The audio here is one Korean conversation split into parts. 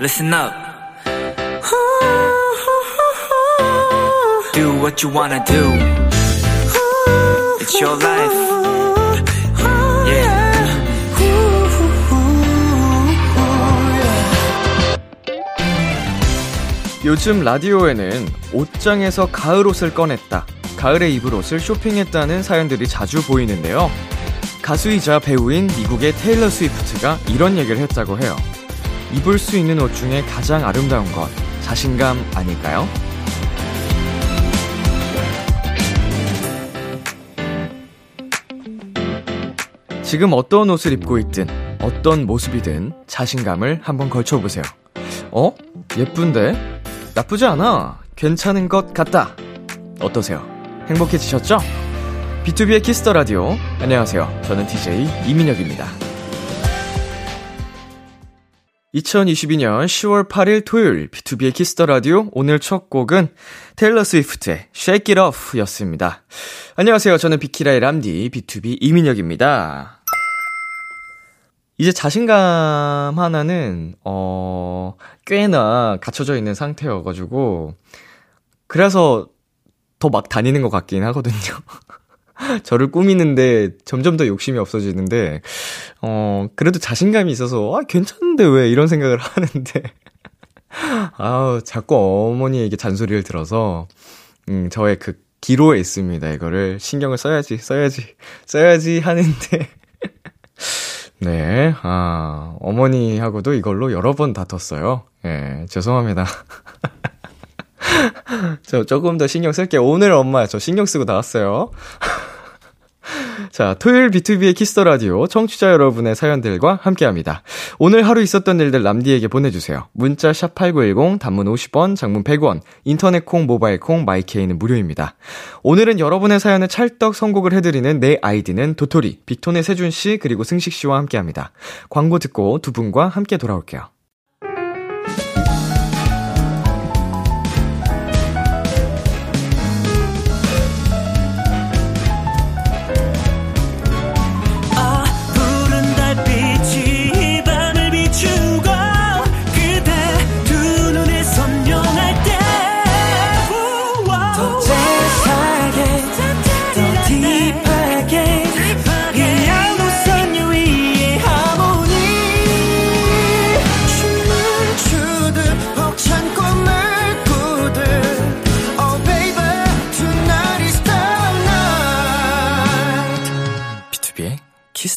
listen up. Do what you wanna do. It's your life. Yeah. 요즘 라디오에는 옷장에서 가을 옷을 꺼냈다. 가을에 입을 옷을 쇼핑했다는 사연들이 자주 보이는데요. 가수이자 배우인 미국의 테일러 스위프트가 이런 얘기를 했다고 해요. 입을 수 있는 옷 중에 가장 아름다운 것, 자신감 아닐까요? 지금 어떤 옷을 입고 있든, 어떤 모습이든 자신감을 한번 걸쳐보세요. 어? 예쁜데? 나쁘지 않아. 괜찮은 것 같다. 어떠세요? 행복해지셨죠? B2B의 키스터 라디오. 안녕하세요. 저는 DJ 이민혁입니다. 2022년 10월 8일 토요일 B2B의 키스터 라디오 오늘 첫 곡은 테일러 스위프트의 Shake It Off 였습니다. 안녕하세요. 저는 비키라의 람디 BTOB 이민혁입니다. 이제 자신감 하나는 어 꽤나 갖춰져 있는 상태여가지고 그래서 더 막 다니는 것 같긴 하거든요. 저를 꾸미는데 점점 더 욕심이 없어지는데, 어, 그래도 자신감이 있어서, 아, 괜찮은데 왜 이런 생각을 하는데, 아우, 자꾸 어머니에게 잔소리를 들어서, 음, 저의 그 기로에 있습니다. 이거를 신경을 써야지, 써야지, 써야지 하는데, 네, 아, 어머니하고도 이걸로 여러 번 다퉜어요. 예, 죄송합니다. 저 조금 더 신경 쓸게요. 오늘 엄마 저 신경 쓰고 나왔어요. 자, 토요일 B2B의 키스터 라디오 청취자 여러분의 사연들과 함께 합니다. 오늘 하루 있었던 일들 남디에게 보내주세요. 문자 샵8910, 단문 50원, 장문 100원, 인터넷 콩, 모바일 콩, 마이케이는 무료입니다. 오늘은 여러분의 사연을 찰떡 선곡을 해드리는 내 아이디는 도토리, 빅톤의 세준씨, 그리고 승식씨와 함께 합니다. 광고 듣고 두 분과 함께 돌아올게요.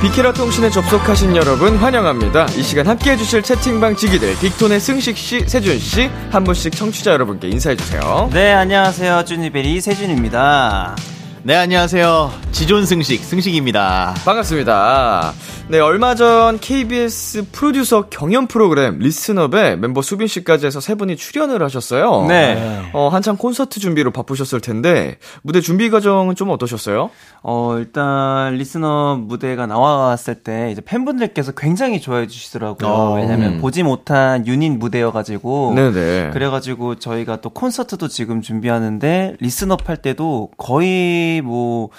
비키라 통신에 접속하신 여러분 환영합니다. 이 시간 함께 해주실 채팅방 지기들 빅톤의 승식 씨, 세준 씨 한 분씩 청취자 여러분께 인사해 주세요. 네 안녕하세요 쭈니베리 세준입니다 네 안녕하세요 지존 승식 승식입니다 반갑습니다. 네, 얼마 전 KBS 프로듀서 경연 프로그램 리슨업에 멤버 수빈 씨까지 해서 세 분이 출연을 하셨어요. 네. 어, 한창 콘서트 준비로 바쁘셨을 텐데 무대 준비 과정은 좀 어떠셨어요? 어 일단 리슨업 무대가 나왔을 때 이제 팬분들께서 굉장히 좋아해 주시더라고요 어, 왜냐면 음. 보지 못한 유닛 무대여 가지고 네네. 그래 가지고 저희가 또 콘서트도 지금 준비하는데 리슨업 할 때도 거의 뭐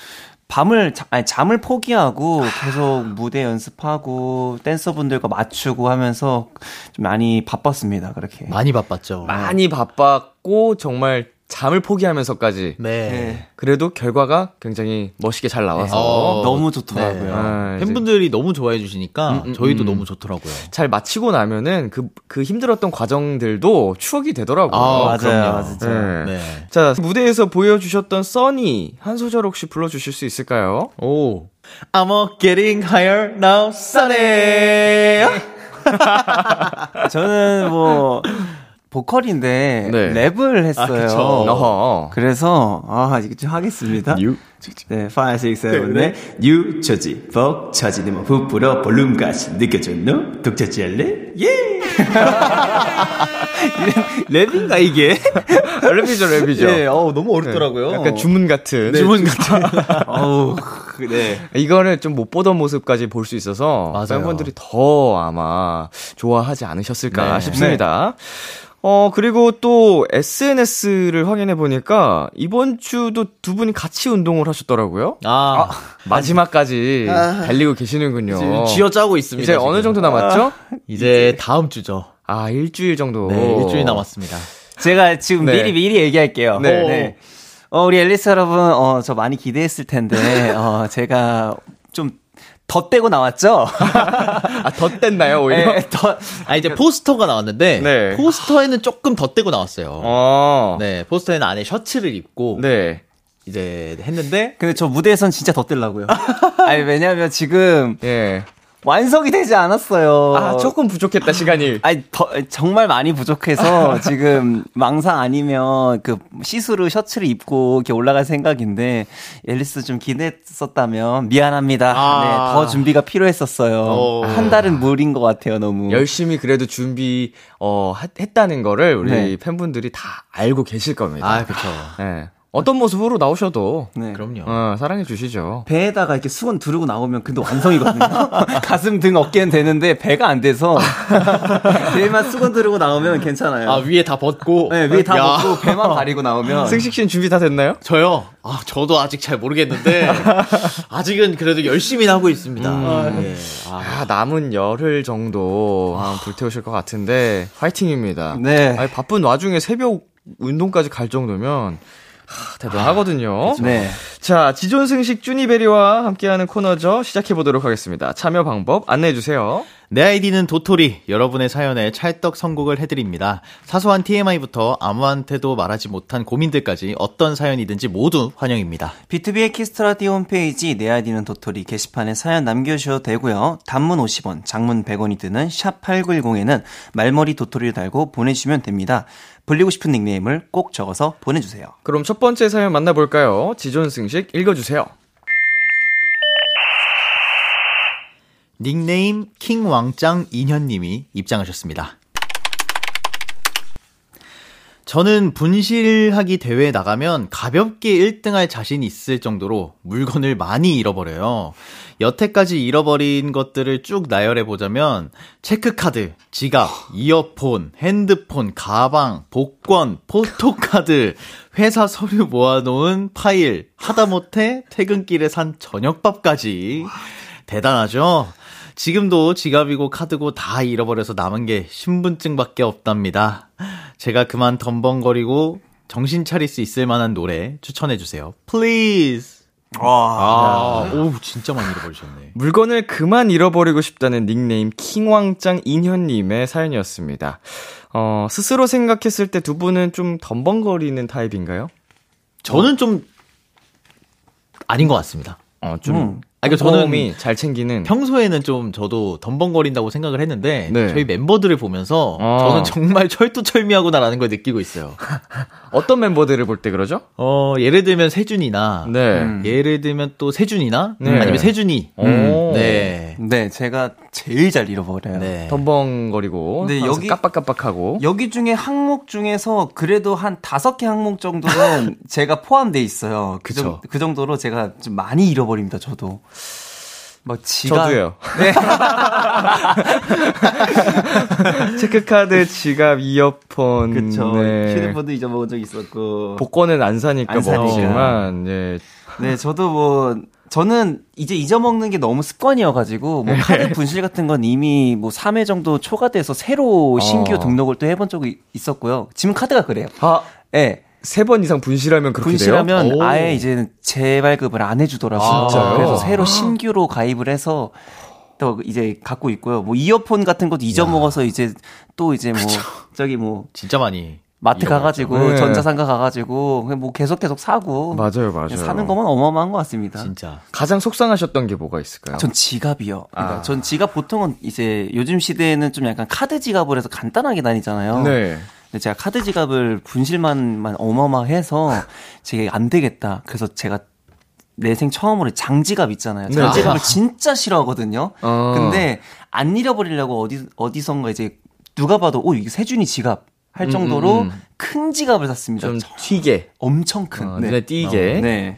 밤을 자, 아니, 잠을 포기하고 계속 무대 연습하고 댄서분들과 맞추고 하면서 좀 많이 바빴습니다 그렇게. 많이 바빴죠. 많이 바빴고 정말 잠을 포기하면서까지 네, 네. 그래도 결과가 굉장히 멋있게 잘 나와서 어, 너무 좋더라고요. 아, 이제 팬분들이 너무 좋아해 주시니까 음, 음, 저희도 음. 너무 좋더라고요 잘 마치고 나면은 그, 그 힘들었던 과정들도 추억이 되더라고요. 아, 맞아요. 진짜. 네. 네. 자, 무대에서 보여주셨던 써니 한 소절 혹시 불러주실 수 있을까요? 오 I'm getting higher now sunny 저는 뭐 보컬인데 네. 랩을 했어요. 그쵸. 어허. 그래서 아 이거 좀 하겠습니다. 유. 네, 5, 6, 7, 8 유처지 벅처지 뭐 부풀어 볼륨까지 느껴졌노? 독자지 할래? 예! 랩인가 이게? 랩이죠, 랩이죠. 네, 어우, 너무 어렵더라고요. 약간 주문 같은. 주문 같은. 어우, 네. 이거를 좀 못 보던 모습까지 볼 수 있어서 맞아요. 팬분들이 더 아마 좋아하지 않으셨을까 네. 싶습니다. 어, 그리고 또 SNS를 확인해 보니까 이번 주도 두 분이 같이 운동을 하셨더라고요. 아, 마지막까지 달리고 계시는군요. 지금 쥐어 짜고 있습니다. 이제 지금. 어느 정도 남았죠? 이제 다음 주죠. 아, 일주일 정도. 네, 일주일 남았습니다. 제가 지금 네. 미리 미리 얘기할게요. 네. 어, 우리 앨리스 여러분, 어, 저 많이 기대했을 텐데, 어, 제가 좀 덧대고 나왔죠? 아, 덧댔나요, 오히려? 네, 더, 아, 이제 포스터가 나왔는데, 네. 포스터에는 조금 덧대고 나왔어요. 어. 네, 포스터에는 안에 셔츠를 입고, 네. 이제 했는데, 근데 저 무대에선 진짜 덧대려고요. 아니, 왜냐면 지금 예. 완성이 되지 않았어요. 아, 조금 부족했다, 시간이. 아니, 더, 정말 많이 부족해서 지금 망사 아니면 그 시스루 셔츠를 입고 이렇게 올라갈 생각인데 앨리스 좀 기대했었다면 미안합니다. 아. 네, 더 준비가 필요했었어요. 오. 한 달은 무리인 것 같아요, 너무. 열심히 그래도 준비, 어, 하- 했다는 거를 우리 네. 팬분들이 다 알고 계실 겁니다. 아, 그쵸. 예. 어떤 모습으로 나오셔도, 네. 그럼요. 어, 사랑해 주시죠. 배에다가 이렇게 수건 두르고 나오면 근데 완성이거든요. 가슴 등 어깨는 되는데 배가 안 돼서 배만 수건 두르고 나오면 괜찮아요. 아, 위에 다 벗고. 네, 위에 다 야. 벗고 배만 가리고 나오면 승식 씨는 준비 다 됐나요? 저요? 아, 저도 아직 잘 모르겠는데, 아직은 그래도 열심히 하고 있습니다. 네. 아, 아, 남은 열흘 정도 한 불태우실 것 같은데, 화이팅입니다. 네. 아니, 바쁜 와중에 새벽 운동까지 갈 정도면, 하, 대단하거든요. 네. 자, 지존승식 쭈니베리와 함께하는 코너죠. 시작해보도록 하겠습니다. 참여 방법 안내해주세요. 내 아이디는 도토리. 여러분의 사연에 찰떡 선곡을 해드립니다. 사소한 TMI부터 아무한테도 말하지 못한 고민들까지 어떤 사연이든지 모두 환영입니다. BTOB의 키스 더 라디오 홈페이지 내 아이디는 도토리 게시판에 사연 남겨주셔도 되고요. 단문 50원, 장문 100원이 드는 샵 8910에는 말머리 도토리를 달고 보내주시면 됩니다. 불리고 싶은 닉네임을 꼭 적어서 보내주세요. 그럼 첫 번째 사연 만나볼까요? 지존승식 읽어주세요. 닉네임 킹왕짱 인현님이 입장하셨습니다. 저는 분실하기 대회에 나가면 가볍게 1등할 자신이 있을 정도로 물건을 많이 잃어버려요. 여태까지 잃어버린 것들을 쭉 나열해 보자면 체크카드, 지갑, 이어폰, 핸드폰, 가방, 복권, 포토카드, 회사 서류 모아놓은 파일, 하다못해 퇴근길에 산 저녁밥까지 대단하죠? 지금도 지갑이고 카드고 다 잃어버려서 남은 게 신분증밖에 없답니다. 제가 그만 덤벙거리고 정신 차릴 수 있을 만한 노래 추천해 주세요. Please. 아, 오, 진짜 많이 잃어버리셨네. 물건을 그만 잃어버리고 싶다는 닉네임 킹왕짱 인현님의 사연이었습니다. 어, 스스로 생각했을 때 두 분은 좀 덤벙거리는 타입인가요? 저는 좀 아닌 것 같습니다. 어, 좀, 음. 아, 그러니까 저는 잘 챙기는. 평소에는 좀 저도 덤벙거린다고 생각을 했는데 네. 저희 멤버들을 보면서 어. 저는 정말 철두철미하구나라는 걸 느끼고 있어요. 어떤 멤버들을 볼 때 그러죠? 어, 예를 들면 세준이나 네. 음. 예를 들면 또 세준이나 네. 아니면 세준이. 오. 네. 네, 제가 제일 잘 잃어버려요. 네. 덤벙거리고. 네, 여기- 깜빡깜빡하고. 여기 중에 항목 중에서 그래도 한 다섯 개 항목 정도는 제가 포함돼 있어요. 그. 정, 그 정도로 제가 좀 많이 잃어버립니다, 저도. 막 지갑. 저도요. 네. 체크카드, 지갑, 이어폰. 그쵸. 네. 휴대폰도 잊어먹은 적 있었고. 복권은 안 사니까 안. 먹지만, 예. 네, 저도 뭐, 저는 이제 잊어먹는 게 너무 습관이어가지고, 뭐, 카드 분실 같은 건 이미 뭐 3회 정도 초과돼서 새로 신규 어. 등록을 또 해본 적이 있었고요. 지금 카드가 그래요. 아, 예. 세 번 이상 분실하면 그렇게 돼요? 분실하면 오. 아예 이제 재발급을 안 해주더라고요. 아, 진짜요? 그래서 새로 신규로 가입을 해서 또 이제 갖고 있고요. 뭐 이어폰 같은 것도 잊어먹어서 이제 또 이제 뭐 저기 뭐 진짜 많이. 마트. 가가지고 네. 전자상가 가가지고 그냥 뭐 계속 계속 사고 맞아요, 맞아요. 사는 것만 어마어마한 것 같습니다. 진짜. 가장 속상하셨던 게 뭐가 있을까요? 전 지갑이요. 그러니까 아. 전 지갑 보통은 이제 요즘 시대에는 좀 약간 카드 지갑을 해서 간단하게 다니잖아요. 네. 근데 제가 카드 지갑을 분실만만 어마어마해서 제가 안 되겠다. 그래서 제가 내 생 처음으로 장지갑 있잖아요. 네. 장지갑을 진짜 싫어하거든요. 어. 근데 안 잃어버리려고 어디 어디선가 이제 누가 봐도 오 이게 세준이 지갑 할 정도로 음, 음. 큰 지갑을 샀습니다. 좀 튀게. 엄청 큰. 어, 눈에 띄게. 어, 네.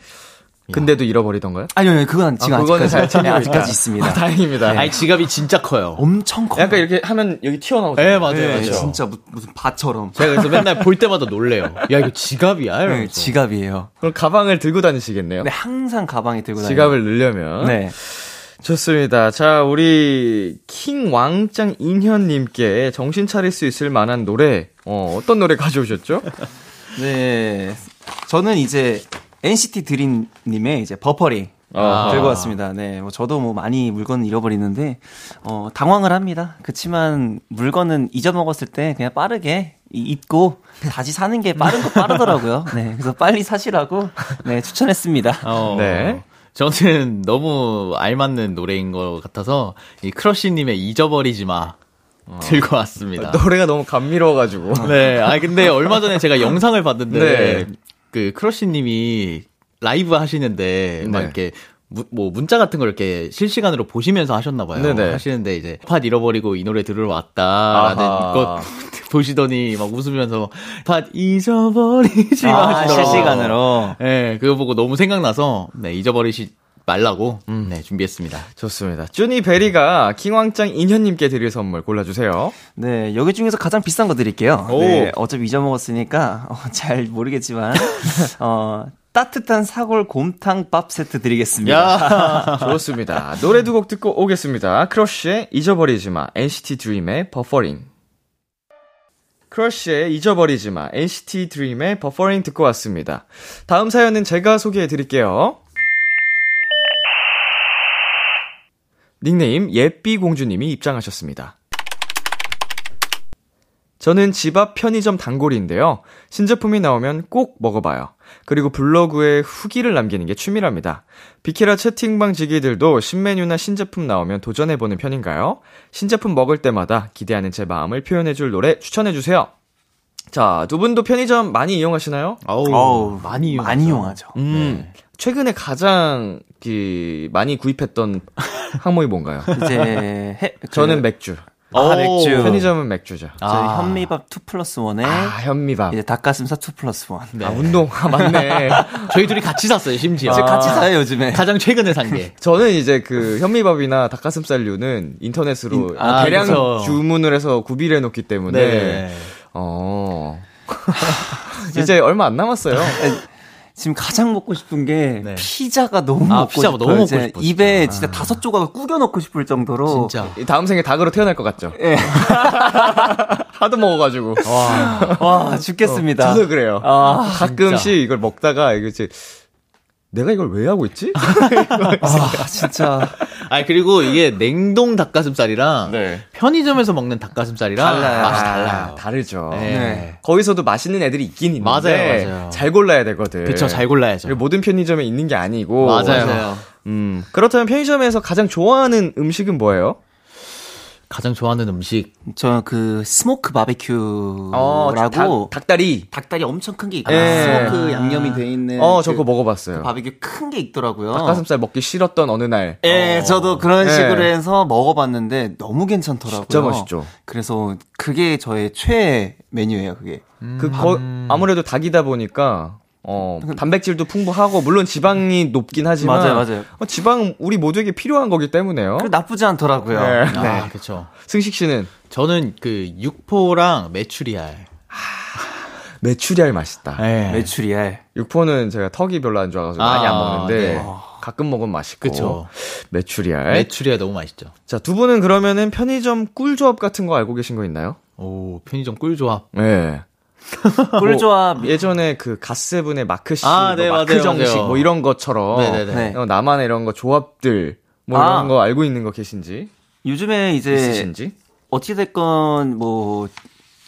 근데도 잃어버리던가요? 아니요, 아니요, 그건 지금 아, 그거는 아직까지, 잘 네. 아직까지 있습니다. 아, 다행입니다. 아니 지갑이 진짜 커요. 엄청 커. 약간 이렇게 하면 여기 튀어나오죠. 네 맞아요 네, 맞아요. 진짜 무, 무슨 밭처럼. 제가 그래서 맨날 볼 때마다 놀래요. 야 이거 지갑이야? 네. 지갑이에요. 그럼 가방을 들고 다니시겠네요. 네, 항상 가방에 들고 다니는. 지갑을 넣으려면. 네. 좋습니다. 자, 우리 킹 왕짱 인현님께 정신 차릴 수 있을 만한 노래, 어, 어떤 노래 가져오셨죠? 네. 저는 이제 NCT 드림님의 이제 버퍼링 아하. 들고 왔습니다. 네. 뭐 저도 뭐 많이 물건 잃어버리는데, 어, 당황을 합니다. 그치만 물건은 잊어먹었을 때 그냥 빠르게 이- 잊고 다시 사는 게 빠른 거 빠르더라고요. 네. 그래서 빨리 사시라고, 네, 추천했습니다. 어, 네. 저는 너무 알맞는 노래인 것 같아서 이 크러쉬님의 잊어버리지 마 들고 왔습니다. 노래가 너무 감미로워가지고. 네, 아 근데 얼마 전에 제가 영상을 봤는데 네. 그 크러쉬님이 라이브 하시는데 막 네. 이렇게 무- 뭐 문자 같은 걸 이렇게 실시간으로 보시면서 하셨나 봐요. 네네. 하시는데 이제 팟 잃어버리고 이 노래 들으러 왔다라는 아하. 것 보시더니 막 웃으면서 팟 잊어버리지 마 아, 하시더라고요. 실시간으로. 네, 그거 보고 너무 생각나서 네, 잊어버리지 말라고 네, 준비했습니다. 좋습니다. 쭈니 베리가 킹왕짱 인현님께 드릴 선물 골라주세요. 네, 여기 중에서 가장 비싼 거 드릴게요. 오. 네, 어차피 잊어먹었으니까, 어, 잘 모르겠지만, 어, 따뜻한 사골 곰탕밥 세트 드리겠습니다. 야, 좋습니다. 노래 두 곡 듣고 오겠습니다. 크러쉬의 잊어버리지 마, NCT 드림의 버퍼링. 크러쉬의 잊어버리지 마, NCT 드림의 버퍼링 듣고 왔습니다. 다음 사연은 제가 소개해 드릴게요. 닉네임 예삐공주님이 입장하셨습니다. 저는 집 앞 편의점 단골인데요. 신제품이 나오면 꼭 먹어봐요. 그리고 블로그에 후기를 남기는 게 취미랍니다. 비키라 채팅방 지기들도 신메뉴나 신제품 나오면 도전해보는 편인가요? 신제품 먹을 때마다 기대하는 제 마음을 표현해줄 노래 추천해주세요. 자, 두 분도 편의점 많이 이용하시나요? 어우, 어우, 많이 이용하죠. 많이 이용하죠. 음, 최근에 가장 그 많이 구입했던 항목이 뭔가요? 이제, 해, 그, 저는 맥주. 아, 오, 맥주. 편의점은 맥주죠. 저희 아. 현미밥 2 플러스 1에, 아, 현미밥. 이제 닭가슴살 2 플러스 1. 아, 운동. 아, 맞네. 저희 둘이 같이 샀어요, 심지어. 지금 같이 사요, 요즘에. 가장 최근에 산 게. 저는 이제 그 현미밥이나 닭가슴살류는 인터넷으로 인- 아, 대량 그쵸. 주문을 해서 구비를 해놓기 때문에 네. 어 이제 얼마 안 남았어요. 지금 가장 먹고 싶은 게 네. 피자가 너무 아, 먹고 피자 싶어요. 너무 먹고 이제 싶어, 입에 진짜 다섯 조각을 꾸겨 넣고 싶을 정도로 진짜. 이 다음 생에 닭으로 태어날 것 같죠? 예. 하도 먹어가지고. 와. 와 죽겠습니다. 저도 그래요. 아, 가끔씩 이걸 먹다가 이거 이제 내가 이걸 왜 하고 있지? 아 진짜 아, 그리고 이게 냉동 닭가슴살이랑 네. 편의점에서 먹는 닭가슴살이랑 달라요. 맛이 아, 달라요. 다르죠. 네. 네. 거기서도 맛있는 애들이 있긴 있는데 맞아요, 맞아요. 잘 골라야 되거든. 그쵸, 잘 골라야죠. 모든 편의점에 있는 게 아니고 맞아요. 맞아요. 음, 그렇다면 편의점에서 가장 좋아하는 음식은 뭐예요? 가장 좋아하는 음식. 저 그 스모크 바베큐라고 어, 닭, 닭다리. 닭다리 엄청 큰 게 있고 예. smoke 양념이 돼 있는 어, 저그 그거 먹어봤어요. 바베큐 큰 게 있더라고요. 닭가슴살 먹기 싫었던 어느 날. 예, 저도 그런 예. 식으로 해서 먹어봤는데 너무 괜찮더라고요. 진짜 맛있죠. 그래서 그게 저의 최애 메뉴예요, 그게. 그, 거, 아무래도 닭이다 보니까, 어, 단백질도 풍부하고, 물론 지방이 높긴 하지만. 맞아요, 맞아요. 어, 지방 우리 모두에게 필요한 거기 때문에요. 그리고 나쁘지 않더라고요. 네. 아, 그쵸. 승식 씨는 저는 그 육포랑 메추리알. 메추리알 맛있다. 네. 메추리알. 육포는 제가 턱이 별로 안 좋아가지고 많이 안 아, 먹는데, 네. 가끔 먹으면 맛있고. 그쵸. 메추리알. 메추리알 너무 맛있죠. 자, 두 분은 그러면은 편의점 꿀조합 같은 거 알고 계신 거 있나요? 오, 편의점 꿀조합. 네. 꿀조합. 예전에 그 갓세븐의 마크 씨, 아, 뭐 네, 마크 맞아요, 정식 맞아요. 뭐 이런 것처럼 네네네. 네. 어, 나만의 이런 거 조합들 뭐 아. 이런 거 알고 있는 거 계신지 요즘에 이제 있으신지? 어찌 됐건 뭐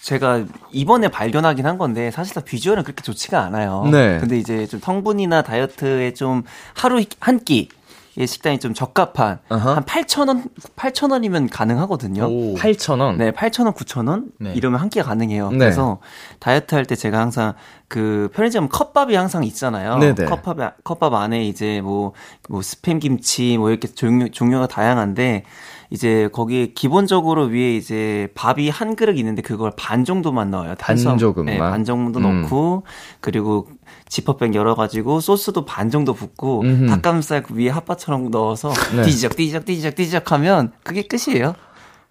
제가 이번에 발견하긴 한 건데 사실상 비주얼은 그렇게 좋지가 않아요. 네. 근데 이제 좀 성분이나 다이어트에 좀 하루 한 끼. 의 식단이 좀 적합한 어허. 한 8,000원 8,000원이면 가능하거든요. 오. 8,000원. 네, 8,000원, 9,000원 네. 이러면 한 끼가 가능해요. 네. 그래서 다이어트 할 때 제가 항상 그 편의점 컵밥이 항상 있잖아요. 네네. 컵밥 컵밥 안에 이제 뭐뭐 스팸 김치 뭐 이렇게 종류 종류가 다양한데 이제 거기 기본적으로 위에 이제 밥이 한 그릇 있는데 그걸 반 정도만 넣어요. 탄수화물. 조금만? 네, 반 정도 음. 넣고 그리고 지퍼백 열어가지고 소스도 반 정도 붓고 음흠. 닭가슴살 그 위에 핫바처럼 넣어서 네. 뒤지적 뒤지적 뒤지적 뒤지적 하면 그게 끝이에요.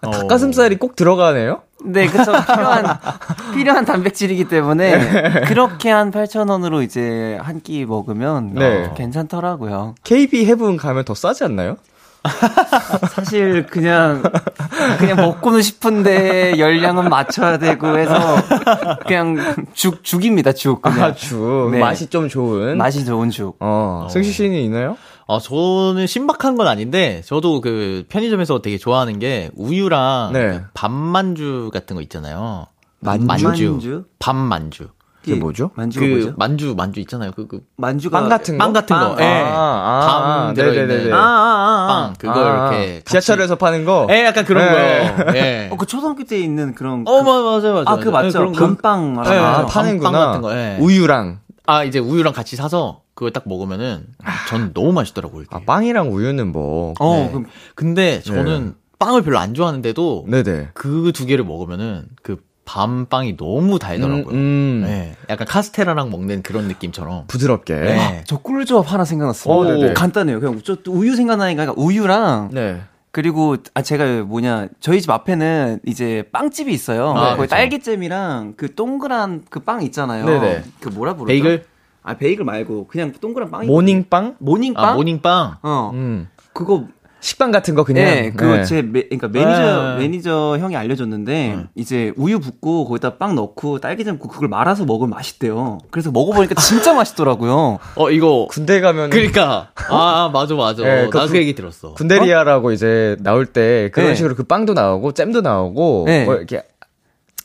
아, 닭가슴살이 꼭 들어가네요? 네, 그쵸. 필요한, 필요한 단백질이기 때문에, 그렇게 한 8,000원으로 이제 한 끼 먹으면, 네. 어, 괜찮더라고요. KB 해븐 가면 더 싸지 않나요? 사실, 그냥, 그냥 먹고는 싶은데, 열량은 맞춰야 되고 해서, 그냥 죽, 죽입니다, 죽. 그냥. 아, 주. 네. 맛이 좀 좋은. 맛이 좋은 죽. 어, 승시 씨는 있나요? 아, 저는 신박한 건 아닌데, 저도 그 편의점에서 되게 좋아하는 게 우유랑 네. 밥만주 같은 거 있잖아요. 만주? 만주? 밥만주. 그게 뭐죠? 만주가 그 뭐죠? 만주 만주 있잖아요. 그, 그 만주가. 빵 같은 거? 빵 같은 거. 빵. 예. 아, 아, 네네네네. 아, 아, 아, 아. 빵 그걸 아, 이렇게 같이- 지하철에서 파는 거? 예, 약간 그런 네. 거요. 예. 어, 그 초등학교 때 있는 그런. 어, 그- 맞아, 맞아, 맞아. 아, 그 맞죠? 그런 거. 금빵 말하는 예, 아? 파는구나. 빵 같은 거, 예. 우유랑. 아, 이제 우유랑 같이 사서 그걸 딱 먹으면은 전 너무 맛있더라고요. 이게. 아, 빵이랑 우유는 뭐. 어, 네. 그럼 근데 저는 빵을 별로 안 좋아하는데도 네네. 그 두 개를 먹으면은 그 밤빵이 너무 달더라고요. 음, 음. 네, 약간 카스테라랑 먹는 그런 느낌처럼. 부드럽게. 네. 저 꿀조합 하나 생각났어요. 어, 네네. 간단해요. 그냥 저 우유 생각나니까 우유랑 네. 그리고 아 제가 뭐냐 저희 집 앞에는 이제 빵집이 있어요. 아, 거기 그쵸. 딸기잼이랑 그 동그란 그 빵 있잖아요. 네네. 그 뭐라 부르죠? 베이글? 아 베이글 말고 그냥 동그란 빵이 모닝빵? 모닝빵? 아, 모닝빵. 어 음. 그거 식빵 같은 거 그냥. 네, 그거 네. 제 매, 그러니까 매니저 네. 매니저 형이 알려줬는데 이제 우유 붓고 거기다 빵 넣고 딸기잼 붓고 그걸 말아서 먹으면 맛있대요. 그래서 먹어보니까 진짜 맛있더라고요. 어, 이거. 군대 가면. 그러니까. 아, 맞아, 맞아. 네, 그 나도 그 군- 얘기 들었어. 군대리아라고 이제 나올 때 그런 네. 식으로 그 빵도 나오고 잼도 나오고 네. 뭐 이렇게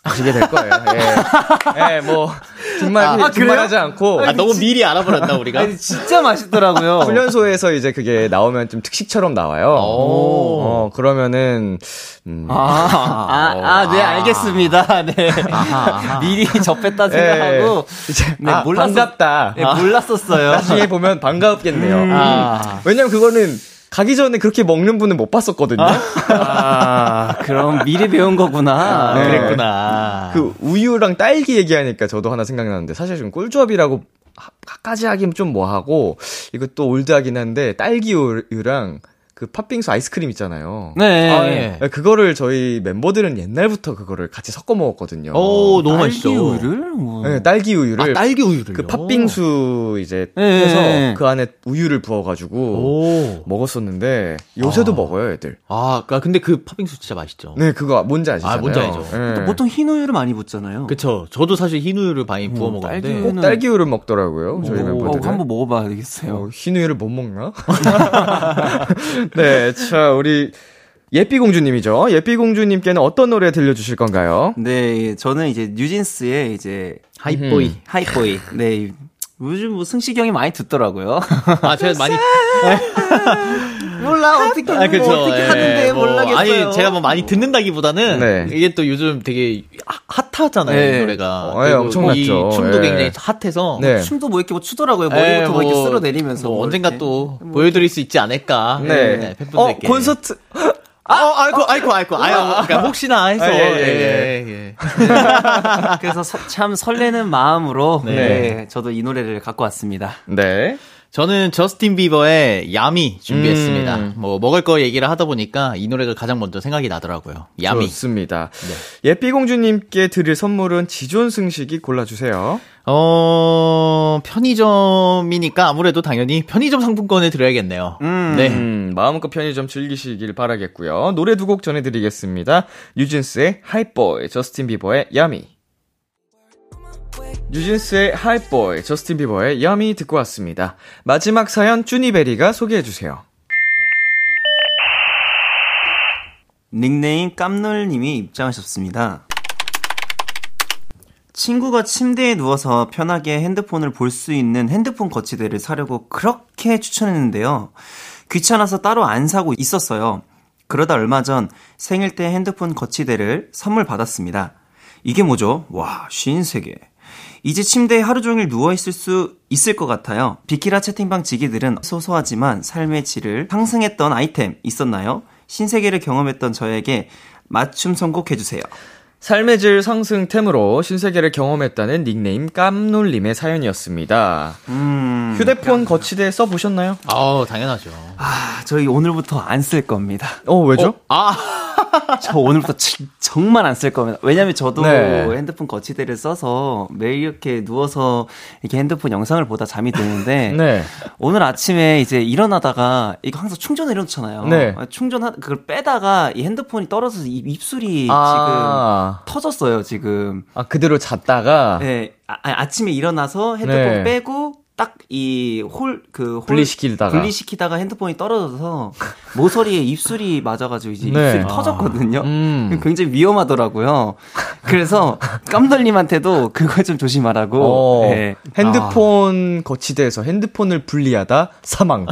아시게 될 거예요. 예. 예, 뭐 정말 아, 정말 그래요? 하지 않고 아, 너무 미리 알아버렸나, 우리가? 아니 진짜 맛있더라고요. 훈련소에서 이제 그게 나오면 좀 특식처럼 나와요. 오. 어, 그러면은 음. 아, 아, 아, 네, 알겠습니다. 네. 미리 접했다 생각하고. 예. 이제 네, 아, 몰랐었- 반갑다. 네, 몰랐었어요. 나중에 보면 반갑겠네요. 아. 왜냐면 그거는 가기 전에 그렇게 먹는 분은 못 봤었거든요. 아, 그럼 미리 배운 거구나. 네. 그랬구나. 그 우유랑 딸기 얘기하니까 저도 하나 생각나는데 사실 좀 꿀조합이라고 하- 까지 하긴 좀 뭐하고 이것도 올드하긴 한데 딸기 우유랑 그 팥빙수 아이스크림 있잖아요. 네. 아, 예. 네, 그거를 저희 멤버들은 옛날부터 그거를 같이 섞어 먹었거든요. 오, 너무 딸기 맛있죠. 우유를? 뭐. 네, 딸기 우유를 아, 딸기 우유를. 그 팥빙수 이제 네. 해서 그 안에 우유를 부어가지고 오. 먹었었는데 요새도 아. 먹어요, 애들. 아, 그- 근데 그 팥빙수 진짜 맛있죠. 네, 그거 뭔지 아시잖아요. 아, 뭔지 알죠. 네. 또 보통 흰 우유를 많이 붓잖아요. 그쵸. 저도 사실 흰 우유를 많이 부어 음, 먹었는데. 딸기 꼭 딸기 우유를 먹더라고요, 저희 오. 어, 멤버들은. 한번 먹어봐야 되겠어요. 어, 흰 우유를 못 먹나? 네, 자, 우리 예삐공주님이죠. 예삐공주님께는 어떤 노래 들려주실 건가요? 네, 저는 이제 뉴진스의 이제 하이보이. 하이보이. 네. 요즘 뭐 승식이 형이 많이 듣더라고요. 아, 제가 많이. 몰라, 어떻게, 아, 그쵸. 뭐 어떻게 예, 하는데 뭐, 몰라겠어요. 아니, 제가 뭐 많이 듣는다기보다는. 네. 이게 또 요즘 되게 하- 핫하잖아요, 네. 이 노래가. 어, 예, 엄청났죠. 이 춤도 예. 굉장히 핫해서. 네. 춤도 뭐 이렇게 뭐 추더라고요. 예, 머리부터 뭐 이렇게 뭐, 쓸어 내리면서. 뭐 언젠가 또 보여드릴 수 있지 않을까. 네. 어, 팬분들께. 콘서트. 아, 어, 아이고, 아이고, 아이고. 아유, 그러니까 혹시나 해서. 아, 예, 예, 예, 예. 그래서 서- 참 설레는 마음으로 네. 네. 저도 이 노래를 갖고 왔습니다. 네. 저는 저스틴 비버의 야미 준비했습니다. 음. 뭐 먹을 거 얘기를 하다 보니까 이 노래가 가장 먼저 생각이 나더라고요. 야미. 좋습니다. 예삐공주님께 드릴 선물은 지존 승식이 골라주세요. 어, 편의점이니까 아무래도 당연히 편의점 상품권을 드려야겠네요. 네. 음, 마음껏 편의점 즐기시길 바라겠고요. 노래 두 곡 전해드리겠습니다. 뉴진스의 하이보이, 저스틴 비버의 야미. 뉴진스의 하이보이, 저스틴 비버의 야미 듣고 왔습니다. 마지막 사연 쭈니베리가 소개해주세요. 닉네임 깜놀님이 입장하셨습니다. 친구가 침대에 누워서 편하게 핸드폰을 볼 수 있는 핸드폰 거치대를 사려고 그렇게 추천했는데요. 귀찮아서 따로 안 사고 있었어요. 그러다 얼마 전 생일 때 핸드폰 거치대를 선물 받았습니다. 이게 뭐죠? 와, 53개. 이제 침대에 하루 종일 누워있을 수 있을 것 같아요. 비키라 채팅방 지기들은 소소하지만 삶의 질을 상승했던 아이템 있었나요? 신세계를 경험했던 저에게 맞춤 선곡해주세요. 삶의 질 상승템으로 신세계를 경험했다는 닉네임 깜놀님의 사연이었습니다. 음. 휴대폰 거치대 써보셨나요? 아 당연하죠. 아, 저희 오늘부터 안 쓸 겁니다. 어, 왜죠? 아, 저 오늘부터 지- 정말 안 쓸 겁니다. 왜냐면 저도 네. 핸드폰 거치대를 써서 매일 이렇게 누워서 이렇게 핸드폰 영상을 보다 잠이 드는데 네. 오늘 아침에 이제 일어나다가 이거 항상 충전을 해놓잖아요. 네. 충전 그걸 빼다가 이 핸드폰이 떨어져서 이 입술이 아, 지금 터졌어요. 지금. 아, 그대로 잤다가 네. 아, 아침에 일어나서 핸드폰 네. 빼고 딱 이 홀 그 분리시키다가. 분리시키다가 핸드폰이 떨어져서 모서리에 입술이 맞아가지고 이제 네. 입술이 터졌거든요. 음. 굉장히 위험하더라고요. 그래서 깜돌님한테도 그걸 좀 조심하라고. 어, 네. 핸드폰 거치대에서 핸드폰을 분리하다 사망.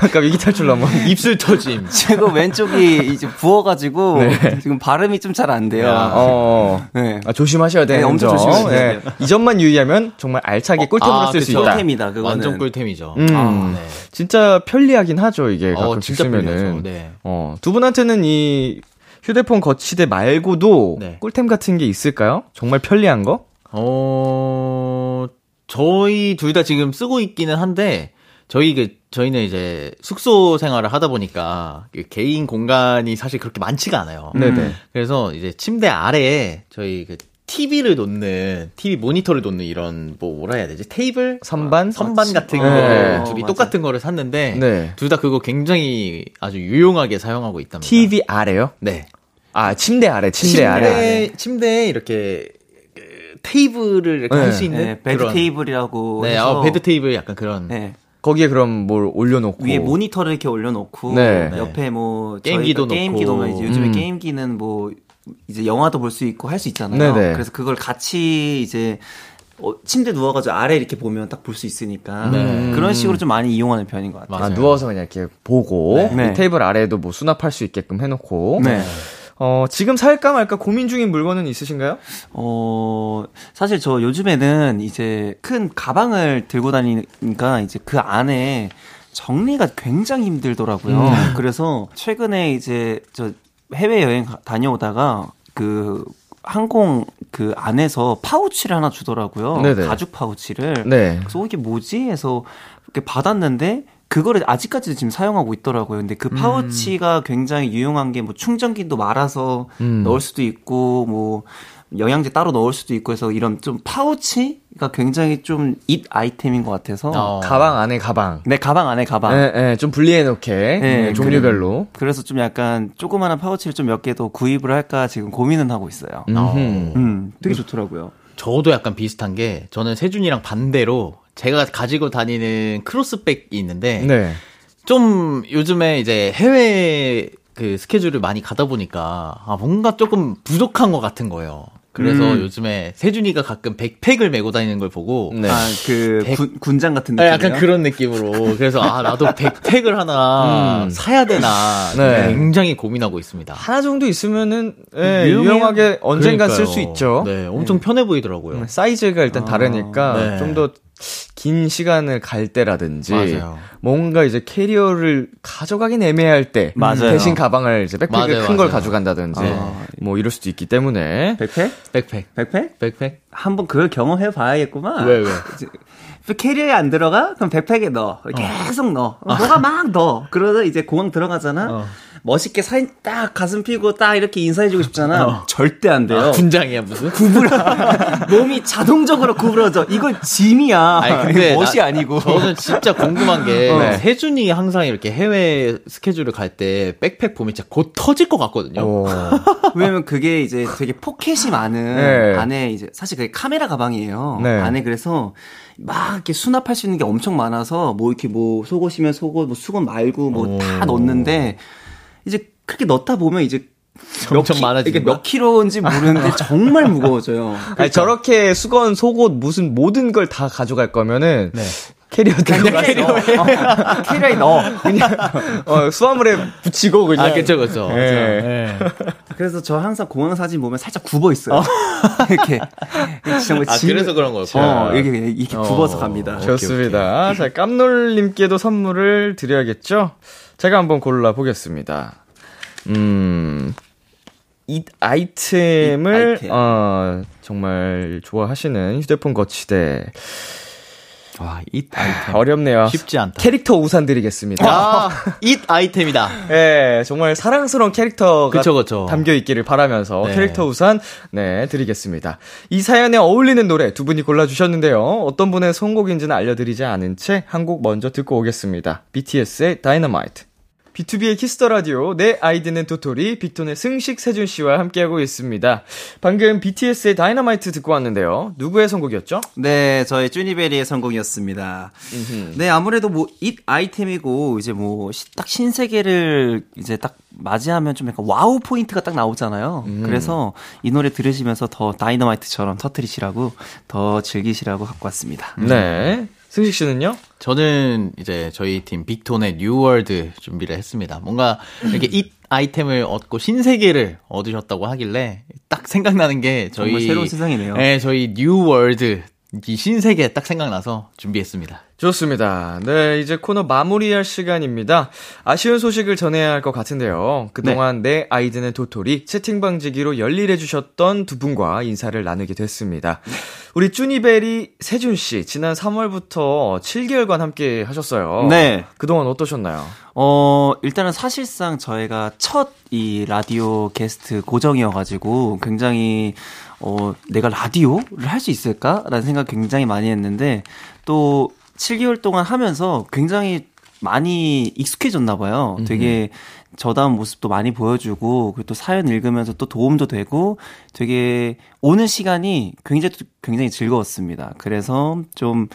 아까 위기 탈출나무. 입술 터짐. 제가 왼쪽이 이제 부어가지고 네. 지금 발음이 좀 잘 안 돼요. 어. 네. 아, 조심하셔야 되는 네, 엄청 점. 조심하셔야 돼요. 이 점만 유의하면 정말 알차게 꿀 템으로 아, 쓸수 그쵸. 있다. 꿀템이다. 그거는. 완전 꿀템이죠. 음, 아, 네. 진짜 편리하긴 하죠, 이게 가끔 어, 진짜 쓰면은. 편리하죠. 네. 어, 두 분한테는 이 휴대폰 거치대 말고도 네. 꿀템 같은 게 있을까요? 정말 편리한 거? 어, 저희 둘 다 지금 쓰고 있기는 한데, 저희 그, 저희는 이제 숙소 생활을 하다 보니까 그 개인 공간이 사실 그렇게 많지가 않아요. 네네. 그래서 이제 침대 아래에 저희 그 TV를 놓는, TV 모니터를 놓는 이런, 뭐, 뭐라 해야 되지? 테이블? 선반? 선반 같은 네. 거를 어, 둘이 맞아. 똑같은 거를 샀는데, 네. 둘다 그거 굉장히 아주 유용하게 사용하고 있답니다. TV 아래요? 네. 아, 침대 아래, 침대, 아래. 침대에 이렇게 그 테이블을 이렇게 네. 할수 있는 네, bed 그런- 테이블이라고 네, 해서 아, bed table 약간 그런 네. 거기에 그럼 뭘 올려놓고. 위에 모니터를 이렇게 올려놓고 네. 옆에 뭐 게임기도 게임기도 놓고. 이제 요즘에 음. 게임기는 뭐 이제 영화도 볼 수 있고 할 수 있잖아요. 네네. 그래서 그걸 같이 이제 어, 침대 누워가지고 아래 이렇게 보면 딱 볼 수 있으니까 네. 그런 식으로 좀 많이 이용하는 편인 것 같아요. 아, 맞아요. 누워서 그냥 이렇게 보고 네. 이 테이블 아래에도 뭐 수납할 수 있게끔 해놓고. 네. 어, 지금 살까 말까 고민 중인 물건은 있으신가요? 어, 사실 저 요즘에는 이제 큰 가방을 들고 다니니까 이제 그 안에 정리가 굉장히 힘들더라고요. 그래서 최근에 이제 저 해외 여행 가- 다녀오다가 그 항공 그 안에서 파우치를 하나 주더라고요. 네네. 가죽 파우치를. 네. 그래서 어, 이게 뭐지? 해서 이렇게 받았는데 그거를 아직까지도 지금 사용하고 있더라고요. 근데 그 파우치가 굉장히 유용한 게 뭐 충전기도 말아서 음. 넣을 수도 있고 뭐 영양제 따로 넣을 수도 있고 해서 이런 좀 파우치가 굉장히 좀 it item인 것 같아서 어. 가방 안에 가방. 내 가방 안에 가방. 예, 예, 좀 분리해 놓게. 네, 예, 종류별로. 그래 서 좀 약간 조그마한 파우치를 좀 몇 개 더 구입을 할까 지금 고민은 하고 있어요. 음흠. 음, 되게 좋더라고요. 저도 약간 비슷한 게 저는 세준이랑 반대로 제가 가지고 다니는 크로스백이 있는데 네. 좀 요즘에 이제 해외 그 스케줄을 많이 가다 보니까 아 뭔가 조금 부족한 것 같은 거예요. 그래서 음. 요즘에 세준이가 가끔 백팩을 메고 다니는 걸 보고 네. 아, 그 백- 군, 군장 같은 아, 느낌이요? 약간 그런 느낌으로 그래서 아 나도 백팩을 하나 음. 사야 되나 네. 굉장히 고민하고 있습니다. 하나 정도 있으면은 예. 유용하게 언젠간 쓸 수. 있죠. 네, 엄청 편해 보이더라고요. 음, 사이즈가 일단 다르니까 네. 좀더 긴 시간을 갈 때라든지 맞아요. 뭔가 이제 캐리어를 가져가긴 애매할 때 맞아요. 대신 가방을 이제 백팩을 큰 걸. 가져간다든지 아. 뭐 이럴 수도 있기 때문에 백팩? 백팩, 백팩? 백팩. 한번 그걸 경험해 봐야겠구만. 왜, 왜? 캐리어에 안 들어가? 그럼 백팩에 넣어. 계속 넣어. 뭐가 막 넣어. 그러다 이제 공항 들어가잖아. 어. 멋있게 사진 딱 가슴 피고 딱 이렇게 인사해주고 싶잖아. 절대 안 돼요. 아, 군장이야 무슨? 몸이 자동적으로 구부러져. 이건 짐이야. 아니, 근데 멋이 나- 아니고. 저는 진짜 궁금한 게 네. 세준이 항상 이렇게 해외 스케줄을 갈 때 백팩 보면 진짜 곧 터질 것 같거든요. 어, 왜냐면 그게 이제 되게 포켓이 많은 네. 안에 이제 사실 그게 카메라 가방이에요. 네. 안에 그래서 막 이렇게 수납할 수 있는 게 엄청 많아서 뭐 이렇게 뭐 속옷이면 속옷, 뭐 수건 말고 뭐 다 넣는데 이제 그렇게 넣다 보면 이제 몇 점점 키- 많아지는 이게? 몇 킬로인지 모르는데 정말 무거워져요. 아니, 저렇게 수건, 속옷, 무슨 모든 걸 다 가져갈 거면은 네. 캐리어 들고 캐리어에 가서 넣어. 어, 캐리어에 넣어. 어, 수화물에 붙이고 그냥 아, 그쵸, 그쵸. 예. 그래서 저 항상 공항 사진 보면 살짝 굽어 있어요. 이렇게 정말 아, 짐- 그래서 그런 거였구나. 어, 이렇게 이렇게 굽어서 갑니다. 좋습니다. 자, 깜놀님께도 선물을 드려야겠죠? 제가 한번 골라보겠습니다. 음, 이 아이템을, 아이템. 어, 정말 좋아하시는 휴대폰 거치대. 와, 잇 아이템. 어렵네요. 쉽지 않다. 캐릭터 우산 드리겠습니다. 아, 잇 아이템이다. 예, 정말 사랑스러운 캐릭터가 그쵸, 그쵸. 담겨 있기를 바라면서 네. 캐릭터 우산 네 드리겠습니다. 이 사연에 어울리는 노래 두 분이 골라 주셨는데요. 어떤 분의 선곡인지는 알려 드리지 않은 채 한 곡 먼저 듣고 오겠습니다. BTS의 다이너마이트. B2B의 키스터 라디오 내 아이디는 도토리 빅톤의 승식 세준 씨와 함께하고 있습니다. 방금 BTS의 Dynamite 듣고 왔는데요. 누구의 선곡이었죠? 네, 저의 쭈니베리의 선곡이었습니다. 네, 아무래도 뭐, 잇 아이템이고, 이제 뭐, 딱 신세계를 이제 딱 맞이하면 좀 약간 wow 포인트가 딱 나오잖아요. 그래서 이 노래 들으시면서 더 다이너마이트처럼 터트리시라고, 더 즐기시라고 갖고 왔습니다. 네. 승식 씨는요? 저는 이제 저희 팀 빅톤의 New World 준비를 했습니다. 뭔가 이렇게 잇 아이템을 얻고 신세계를 얻으셨다고 하길래 딱 생각나는 게 저희 정말 새로운 세상이네요. 네, 저희 New World 이 신세계 딱 생각나서 준비했습니다. 좋습니다. 네, 이제 코너 마무리할 시간입니다. 아쉬운 소식을 전해야 할 것 같은데요. 그동안 내 아이디는 도토리 채팅방지기로 열일해주셨던 두 분과 인사를 나누게 됐습니다. 우리 쭈니베리 세준씨, 지난 3월부터 7개월간 함께 하셨어요. 네. 그동안 어떠셨나요? 어, 일단은 사실상 저희가 첫 이 라디오 게스트 고정이어가지고 굉장히, 어, 내가 라디오를 할 수 있을까라는 생각 굉장히 많이 했는데 또 7개월 동안 하면서 굉장히 많이 익숙해졌나 봐요. 되게 저다운 모습도 많이 보여주고 그리고 또 사연 읽으면서 또 도움도 되고 되게 오는 시간이 굉장히 굉장히 즐거웠습니다. 그래서 좀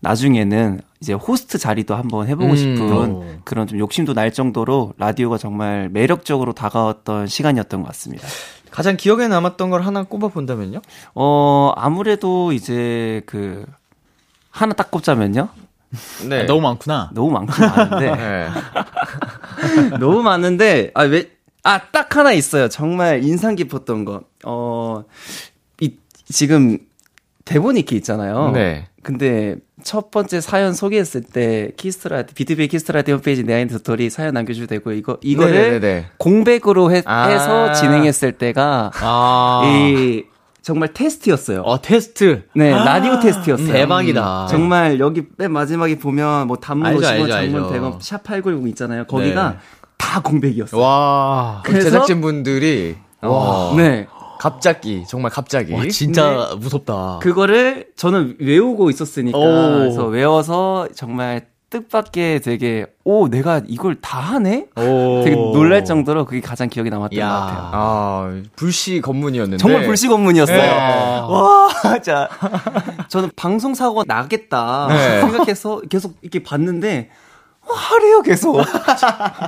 나중에는 이제 호스트 자리도 한번 해보고 음, 싶은 오. 그런 좀 욕심도 날 정도로 라디오가 정말 매력적으로 다가왔던 시간이었던 것 같습니다. 가장 기억에 남았던 걸 하나 꼽아 본다면요? 어, 아무래도 이제 그, 하나 딱 꼽자면요? 네. 아, 너무 많구나. 너무 많긴 많은데. 네. 너무 많은데, 아, 왜, 아, 딱 하나 있어요. 정말 인상 깊었던 거. 어, 이, 지금 대본이 이렇게 있잖아요. 네. 근데 첫 번째 사연 소개했을 때 키스트라디 비트비의 키스트라디 홈페이지 내아인드 스토리 사연 남겨주셔도 되고 이거 이거를 네네네네. 공백으로 해, 아. 해서 진행했을 때가 아. 이 정말 테스트였어요. 어, 테스트. 네, 라디오 테스트였어요. 대박이다. 정말 여기 맨 마지막에 보면 뭐 단문 알죠, 50원, 알죠, 장문 알죠. 100원, 샵8910 있잖아요. 거기가 네. 다 공백이었어요. 와. 그래서 제작진분들이 어, 네. 갑자기 정말 갑자기 와, 진짜 무섭다. 그거를 저는 외우고 있었으니까 오. 그래서 외워서 정말 뜻밖의 되게 오 내가 이걸 다 하네 오. 되게 놀랄 정도로 그게 가장 기억에 남았던 야. 것 같아요. 아 불시 검문이었는데 정말 불시 검문이었어요. 네. 와, 진짜. 저는 방송 사고가 나겠다 네. 생각해서 계속 이렇게 봤는데 와, 하래요 계속.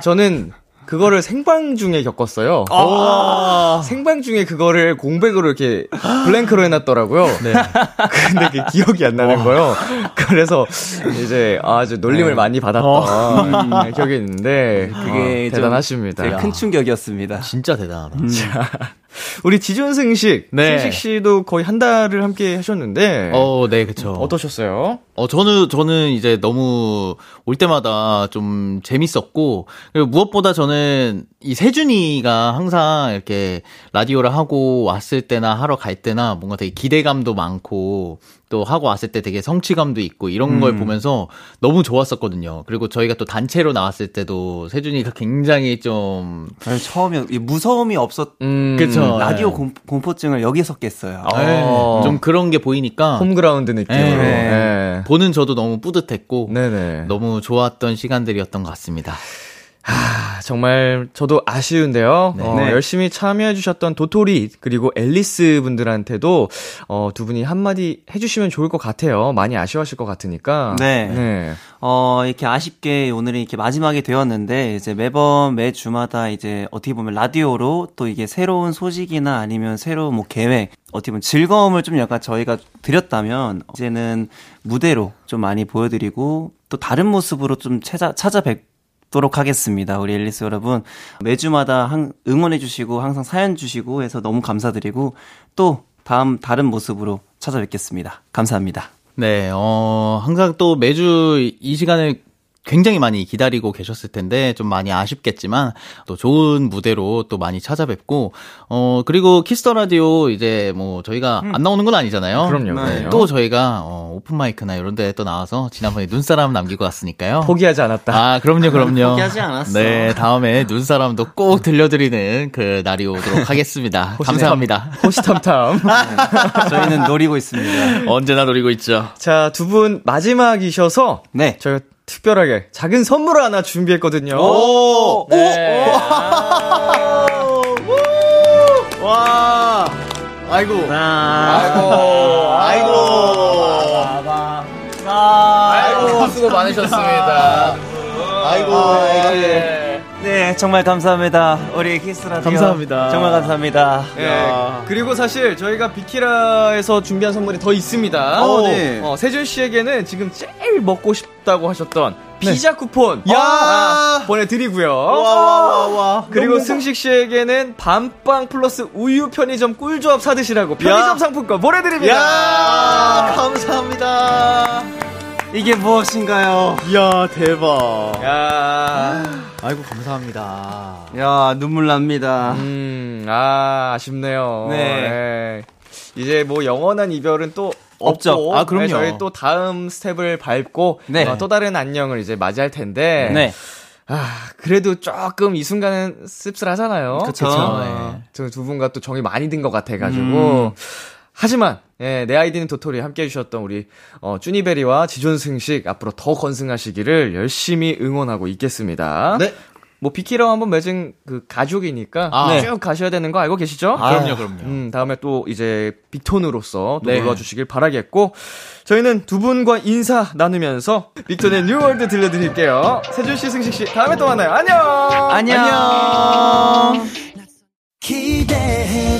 저는 그거를 생방 중에 겪었어요. 아. 생방 중에 그거를 공백으로 이렇게 블랭크로 해놨더라고요. 네. 근데 그게 기억이 안 나는 거예요. 그래서 이제 아주 놀림을 많이 받았던 네, 기억이 있는데 네. 그게 어, 좀 대단하십니다. 큰 충격이었습니다. 진짜 대단하다. 우리 지존승식, 네. 승식 씨도 거의 한 달을 함께 하셨는데 어, 네, 그쵸. 어떠셨어요? 어, 저는, 저는 이제 너무 올 때마다 좀 재밌었고, 그리고 무엇보다 저는 이 세준이가 항상 이렇게 라디오를 하고 왔을 때나 하러 갈 때나 뭔가 되게 기대감도 많고, 또 하고 왔을 때 되게 성취감도 있고 이런 걸 보면서 너무 좋았었거든요. 그리고 저희가 또 단체로 나왔을 때도 세준이가 굉장히 좀, 처음에 이 무서움이 없었 음, 그쵸. 라디오 네. 공, 공포증을 여기서 깼어요. 어. 좀 그런 게 보이니까, 홈그라운드 느낌으로. 네. 네. 보는 저도 너무 뿌듯했고, 네네. 너무 좋았던 시간들이었던 것 같습니다. 아, 정말 저도 아쉬운데요. 어, 네. 열심히 참여해주셨던 도토리 그리고 앨리스 분들한테도 어, 두 분이 한마디 해주시면 좋을 것 같아요. 많이 아쉬워하실 것 같으니까. 네. 네. 어, 이렇게 아쉽게 오늘이 이렇게 마지막이 되었는데, 이제 매번 매주마다 이제 어떻게 보면 라디오로 또 이게 새로운 소식이나 아니면 새로운 뭐 계획, 어떻게 보면 즐거움을 좀 약간 저희가 드렸다면, 이제는 무대로 좀 많이 보여드리고, 또 다른 모습으로 좀 찾아, 찾아뵙, 도록 하겠습니다. 우리 앨리스 여러분. 매주마다 항- 응원해 주시고, 항상 사연 주시고 해서 너무 감사드리고, 또 다음 다른 모습으로 찾아뵙겠습니다. 감사합니다. 네, 어, 항상 또 매주 이 시간을 굉장히 많이 기다리고 계셨을 텐데 좀 많이 아쉽겠지만 또 좋은 무대로 또 많이 찾아뵙고 어 그리고 Kiss the Radio 이제 뭐 저희가 안 나오는 건 아니잖아요. 그럼요, 네. 또 저희가 어 open mic나 이런 데 또 나와서 지난번에 눈사람 남기고 왔으니까요. 포기하지 않았다. 아, 그럼요, 그럼요. 포기하지 않았어. 네, 다음에 눈사람도 꼭 들려드리는 그 날이 오도록 하겠습니다. 감사합니다. 호시탐탐. 저희는 노리고 있습니다. 언제나 노리고 있죠. 자, 두 분 마지막이셔서 네. 저희가 특별하게 작은 선물을 하나 준비했거든요. 오! 네. 와! 아이고. 아이고. 아이고. 아이고. 수고 많으셨습니다. 아이고. 예. 네, 정말 감사합니다. 우리 Kiss Radio. 감사합니다. 정말 감사합니다. 예. 그리고 사실 저희가 비키라에서 준비한 선물이 더 있습니다. 어, 네. 어, 세준 씨에게는 지금 제일 먹고 싶다고 하셨던 피자 쿠폰 야! 아, 보내드리고요. 와, 와, 와, 와. 그리고 승식 씨에게는 밤빵 플러스 우유 편의점 꿀조합 사드시라고 편의점 야. 상품권 보내드립니다. 야! 감사합니다. 이게 무엇인가요? 이야, 대박. 야, 아이고, 감사합니다. 야, 눈물 납니다. 음, 아, 아쉽네요. 네. 네. 이제 뭐 영원한 이별은 또 없죠. 없고, 아, 그럼요. 네, 저희 또 다음 스텝을 밟고 네. 어, 또 다른 안녕을 이제 맞이할 텐데. 네. 아, 그래도 조금 이 순간은 씁쓸하잖아요. 그쵸. 아, 저두 분과 또 정이 많이 든 것 같아가지고. 하지만, 예, 내 아이디는 도토리 함께 해주셨던 우리, 어, 쭈니베리와 지존승식 앞으로 더 건승하시기를 열심히 응원하고 있겠습니다. 네. 뭐, 비키라와 한번 맺은 그 가족이니까 아. 쭉 가셔야 되는 거 알고 계시죠? 그럼요, 그럼요. 음, 다음에 또 이제 빅톤으로서 또 네. 놀러주시길 바라겠고, 저희는 두 분과 인사 나누면서 빅톤의 New World 들려드릴게요. 세준 씨, 승식 씨, 다음에 또 만나요. 안녕! 안녕. 기대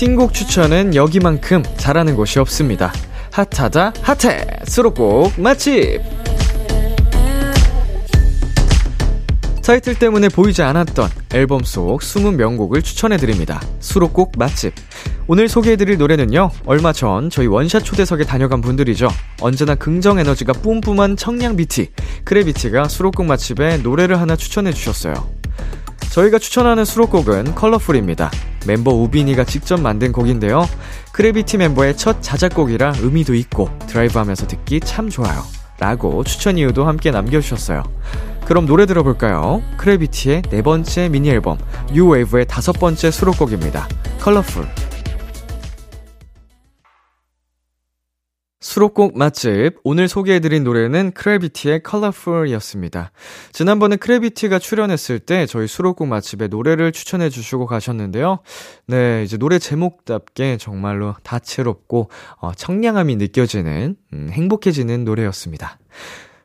띵곡 추천은 여기만큼 잘하는 곳이 없습니다. 핫하다 핫해 수록곡 맛집 타이틀 때문에 보이지 않았던 앨범 속 숨은 명곡을 추천해드립니다. 수록곡 맛집. 오늘 소개해드릴 노래는요, 얼마 전 저희 원샷 초대석에 다녀간 분들이죠. 언제나 긍정 에너지가 뿜뿜한 청량 비티, 크래비티가 수록곡 맛집에 노래를 하나 추천해주셨어요. 저희가 추천하는 수록곡은 Colorful입니다. 멤버 우빈이가 직접 만든 곡인데요. 크래비티 멤버의 첫 자작곡이라 의미도 있고 드라이브 하면서 듣기 참 좋아요. 라고 추천 이유도 함께 남겨주셨어요. 그럼 노래 들어볼까요? 크래비티의 네 번째 미니 앨범, New Wave의 다섯 번째 수록곡입니다. Colorful. 수록곡 맛집. 오늘 소개해드린 노래는 크래비티의 Colorful이었습니다. 지난번에 크래비티가 출연했을 때 저희 수록곡 맛집에 노래를 추천해주시고 가셨는데요. 네, 이제 노래 제목답게 정말로 다채롭고 어, 청량함이 느껴지는 음, 행복해지는 노래였습니다.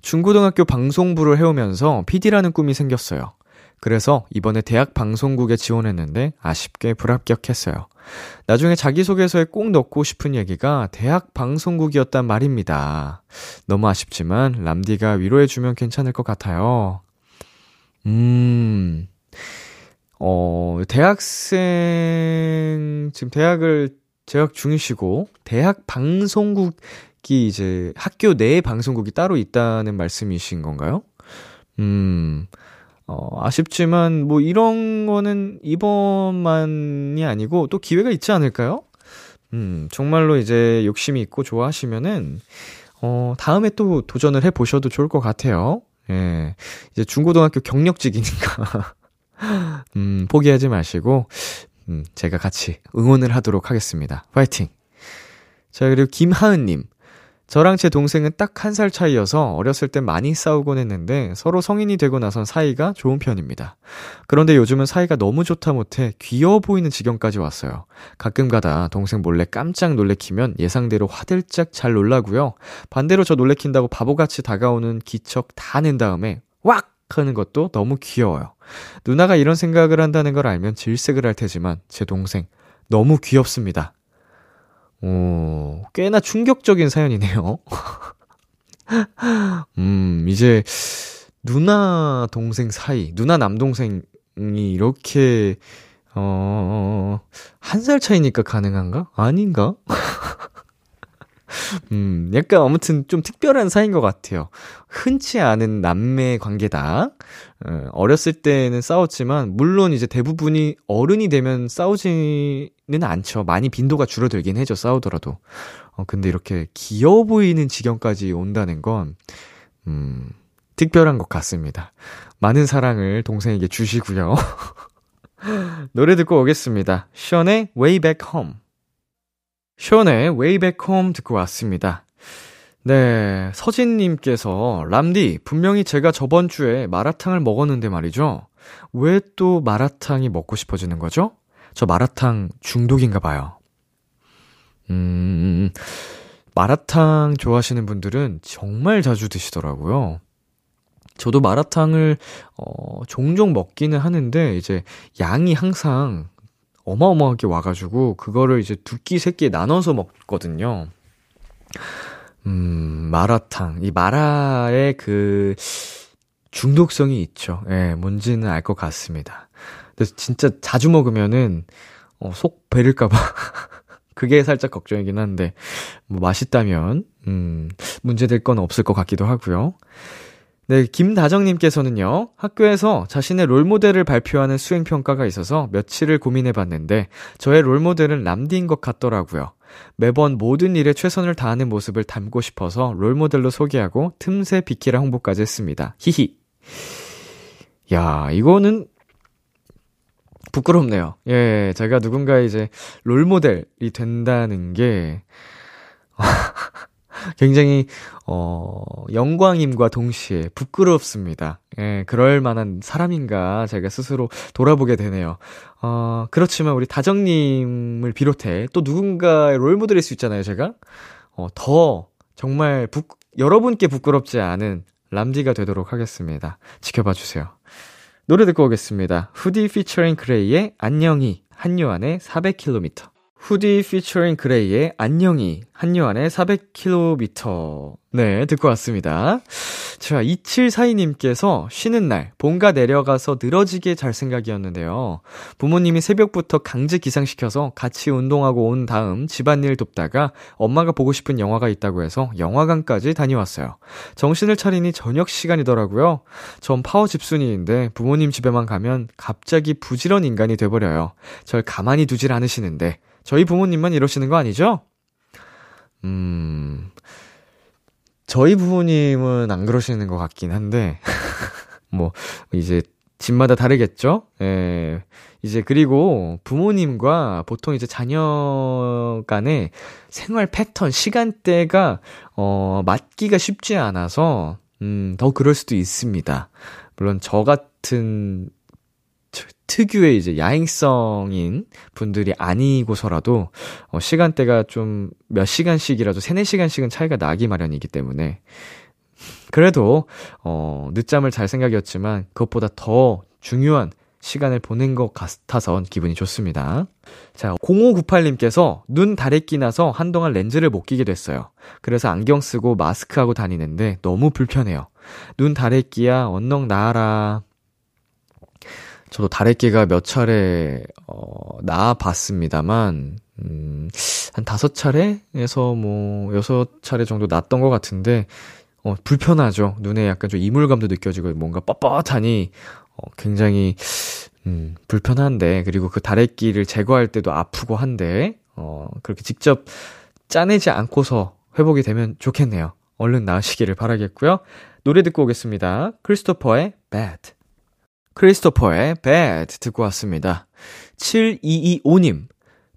중고등학교 방송부를 해오면서 PD라는 꿈이 생겼어요. 그래서 이번에 대학 방송국에 지원했는데 아쉽게 불합격했어요. 나중에 자기소개서에 꼭 넣고 싶은 얘기가 대학 방송국이었단 말입니다. 너무 아쉽지만 람디가 위로해주면 괜찮을 것 같아요. 음, 어, 대학생, 지금 대학을 재학 중이시고, 대학 방송국 이 이제 학교 내 방송국이 따로 있다는 말씀이신 건가요? 음, 어, 아쉽지만 뭐 이런 거는 이번만이 아니고 또 기회가 있지 않을까요? 음, 정말로 이제 욕심이 있고 좋아하시면은, 어, 다음에 또 도전을 해 보셔도 좋을 것 같아요. 예. 이제 중고등학교 경력직이니까. 음, 포기하지 마시고, 음, 제가 같이 응원을 하도록 하겠습니다. 파이팅! 자, 그리고 김하은님. 저랑 제 동생은 딱 한 살 차이여서 어렸을 땐 많이 싸우곤 했는데 서로 성인이 되고 나선 사이가 좋은 편입니다. 그런데 요즘은 사이가 너무 좋다 못해 귀여워 보이는 지경까지 왔어요. 가끔 가다 동생 몰래 깜짝 놀래키면 예상대로 화들짝 잘 놀라고요. 반대로 저 놀래킨다고 바보같이 다가오는 기척 다 낸 다음에 왁! 하는 것도 너무 귀여워요. 누나가 이런 생각을 한다는 걸 알면 질색을 할 테지만 제 동생 너무 귀엽습니다. 오, 꽤나 충격적인 사연이네요. 음, 이제, 누나 동생 사이, 누나 남동생이 이렇게, 어, 한 살 차이니까 가능한가? 아닌가? 음, 약간 아무튼 좀 특별한 사이인 것 같아요. 흔치 않은 남매 관계다. 어, 어렸을 때는 싸웠지만, 물론 이제 대부분이 어른이 되면 싸우지는 않죠. 많이 빈도가 줄어들긴 해죠, 싸우더라도. 어, 근데 이렇게 귀여워 보이는 지경까지 온다는 건, 음, 특별한 것 같습니다. 많은 사랑을 동생에게 주시고요. 노래 듣고 오겠습니다. 션의 Way Back Home. 션의 Way Back Home 듣고 왔습니다. 네, 서진님께서, 람디, 분명히 제가 저번 주에 마라탕을 먹었는데 말이죠. 왜 또 마라탕이 먹고 싶어지는 거죠? 저 마라탕 중독인가 봐요. 음, 마라탕 좋아하시는 분들은 정말 자주 드시더라고요. 저도 마라탕을, 어, 종종 먹기는 하는데, 이제 양이 항상 어마어마하게 와가지고, 그거를 이제 두 끼, 세 끼 나눠서 먹거든요. 음, 마라탕. 이 마라의 그, 중독성이 있죠. 예, 뭔지는 알 것 같습니다. 근데 진짜 자주 먹으면은, 어, 속 베릴까봐. 그게 살짝 걱정이긴 한데, 뭐, 맛있다면, 음, 문제될 건 없을 것 같기도 하고요. 네, 김다정님께서는요, 학교에서 자신의 롤모델을 발표하는 수행평가가 있어서 며칠을 고민해봤는데, 저의 롤모델은 람디인 것 같더라고요. 매번 모든 일에 최선을 다하는 모습을 담고 싶어서 롤모델로 소개하고 틈새 비키라 홍보까지 했습니다. 히히. 야, 이거는 부끄럽네요. 예, 제가 누군가 이제 롤모델이 된다는 게 굉장히 어 영광임과 동시에 부끄럽습니다. 예, 그럴 만한 사람인가 제가 스스로 돌아보게 되네요. 어, 그렇지만 우리 다정님을 비롯해 또 누군가의 롤모델일 수 있잖아요, 제가. 어, 더 정말 부, 여러분께 부끄럽지 않은 람디가 되도록 하겠습니다. 지켜봐 주세요. 노래 듣고 오겠습니다. 후디 피처링 그레이의 안녕히 한요한의 400km. 후디 피처링 그레이의 안녕히 한요한의 400km. 네, 듣고 왔습니다. 자, 2742님께서 쉬는 날, 본가 내려가서 늘어지게 잘 생각이었는데요. 부모님이 새벽부터 강제 기상시켜서 같이 운동하고 온 다음 집안일 돕다가 엄마가 보고 싶은 영화가 있다고 해서 영화관까지 다녀왔어요. 정신을 차리니 저녁 시간이더라고요. 전 파워 집순이인데 부모님 집에만 가면 갑자기 부지런 인간이 돼버려요. 절 가만히 두질 않으시는데, 저희 부모님만 이러시는 거 아니죠? 음, 저희 부모님은 안 그러시는 것 같긴 한데, 뭐, 이제, 집마다 다르겠죠? 예. 이제, 그리고 부모님과 보통 이제 자녀 간의 생활 패턴, 시간대가, 어, 맞기가 쉽지 않아서, 음, 더 그럴 수도 있습니다. 물론 저 같은 특유의 이제 야행성인 분들이 아니고서라도 어, 시간대가 좀 몇 시간씩이라도 3, 4시간씩은 차이가 나기 마련이기 때문에 그래도 어 늦잠을 잘 생각이었지만 그것보다 더 중요한 시간을 보낸 것 같아서 기분이 좋습니다. 자, 0598님께서 눈 다래 끼 나서 한동안 렌즈를 못 끼게 됐어요. 그래서 안경 쓰고 마스크하고 다니는데 너무 불편해요. 눈 다래 끼야, 언능 나아라. 저도 다래끼가 몇 차례, 어, 나아봤습니다만, 음, 한 다섯 차례에서 뭐, 여섯 차례 정도 났던 것 같은데, 어, 불편하죠. 눈에 약간 좀 이물감도 느껴지고, 뭔가 뻣뻣하니, 어, 굉장히, 음, 불편한데, 그리고 그 다래끼를 제거할 때도 아프고 한데, 어, 그렇게 직접 짜내지 않고서 회복이 되면 좋겠네요. 얼른 나으시기를 바라겠고요. 노래 듣고 오겠습니다. 크리스토퍼의 Bad. 크리스토퍼의 Bad 듣고 왔습니다. 7225님.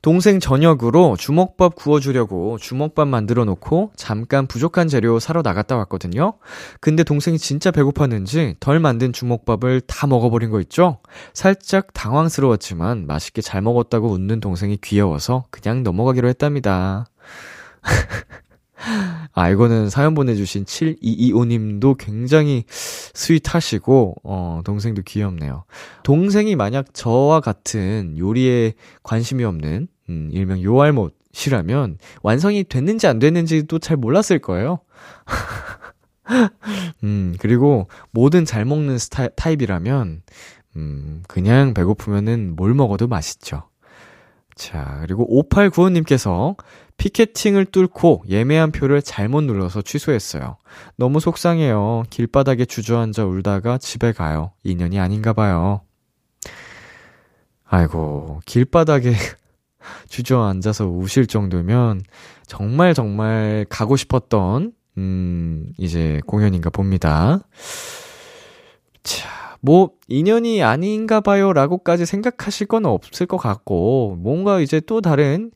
동생 저녁으로 주먹밥 구워주려고 주먹밥 만들어 놓고 잠깐 부족한 재료 사러 나갔다 왔거든요. 근데 동생이 진짜 배고팠는지 덜 만든 주먹밥을 다 먹어버린 거 있죠? 살짝 당황스러웠지만 맛있게 잘 먹었다고 웃는 동생이 귀여워서 그냥 넘어가기로 했답니다. 아, 이거는 사연 보내주신 7225님도 굉장히 스윗하시고, 어, 동생도 귀엽네요. 동생이 만약 저와 같은 요리에 관심이 없는, 음, 일명 요알못이라면, 완성이 됐는지 안 됐는지도 잘 몰랐을 거예요. 음, 그리고 뭐든 잘 먹는 스타, 타입이라면, 음, 그냥 배고프면은 뭘 먹어도 맛있죠. 자, 그리고 5895님께서 피켓팅을 뚫고 예매한 표를 잘못 눌러서 취소했어요. 너무 속상해요. 길바닥에 주저앉아 울다가 집에 가요. 인연이 아닌가 봐요. 아이고, 길바닥에 주저앉아서 우실 정도면 정말 정말 가고 싶었던, 음, 이제 공연인가 봅니다. 자, 뭐, 인연이 아닌가 봐요 라고까지 생각하실 건 없을 것 같고, 뭔가 이제 또 다른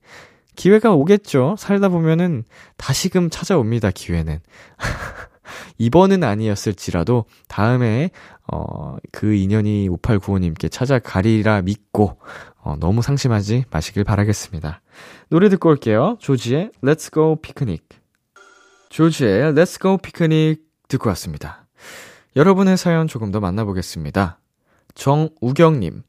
기회가 오겠죠. 살다 보면은 다시금 찾아옵니다, 기회는. 이번은 아니었을지라도 다음에 어, 그 인연이 5895님께 찾아가리라 믿고 어, 너무 상심하지 마시길 바라겠습니다. 노래 듣고 올게요. 조지의 Let's Go Picnic. 조지의 Let's Go Picnic 듣고 왔습니다. 여러분의 사연 조금 더 만나보겠습니다. 정우경님.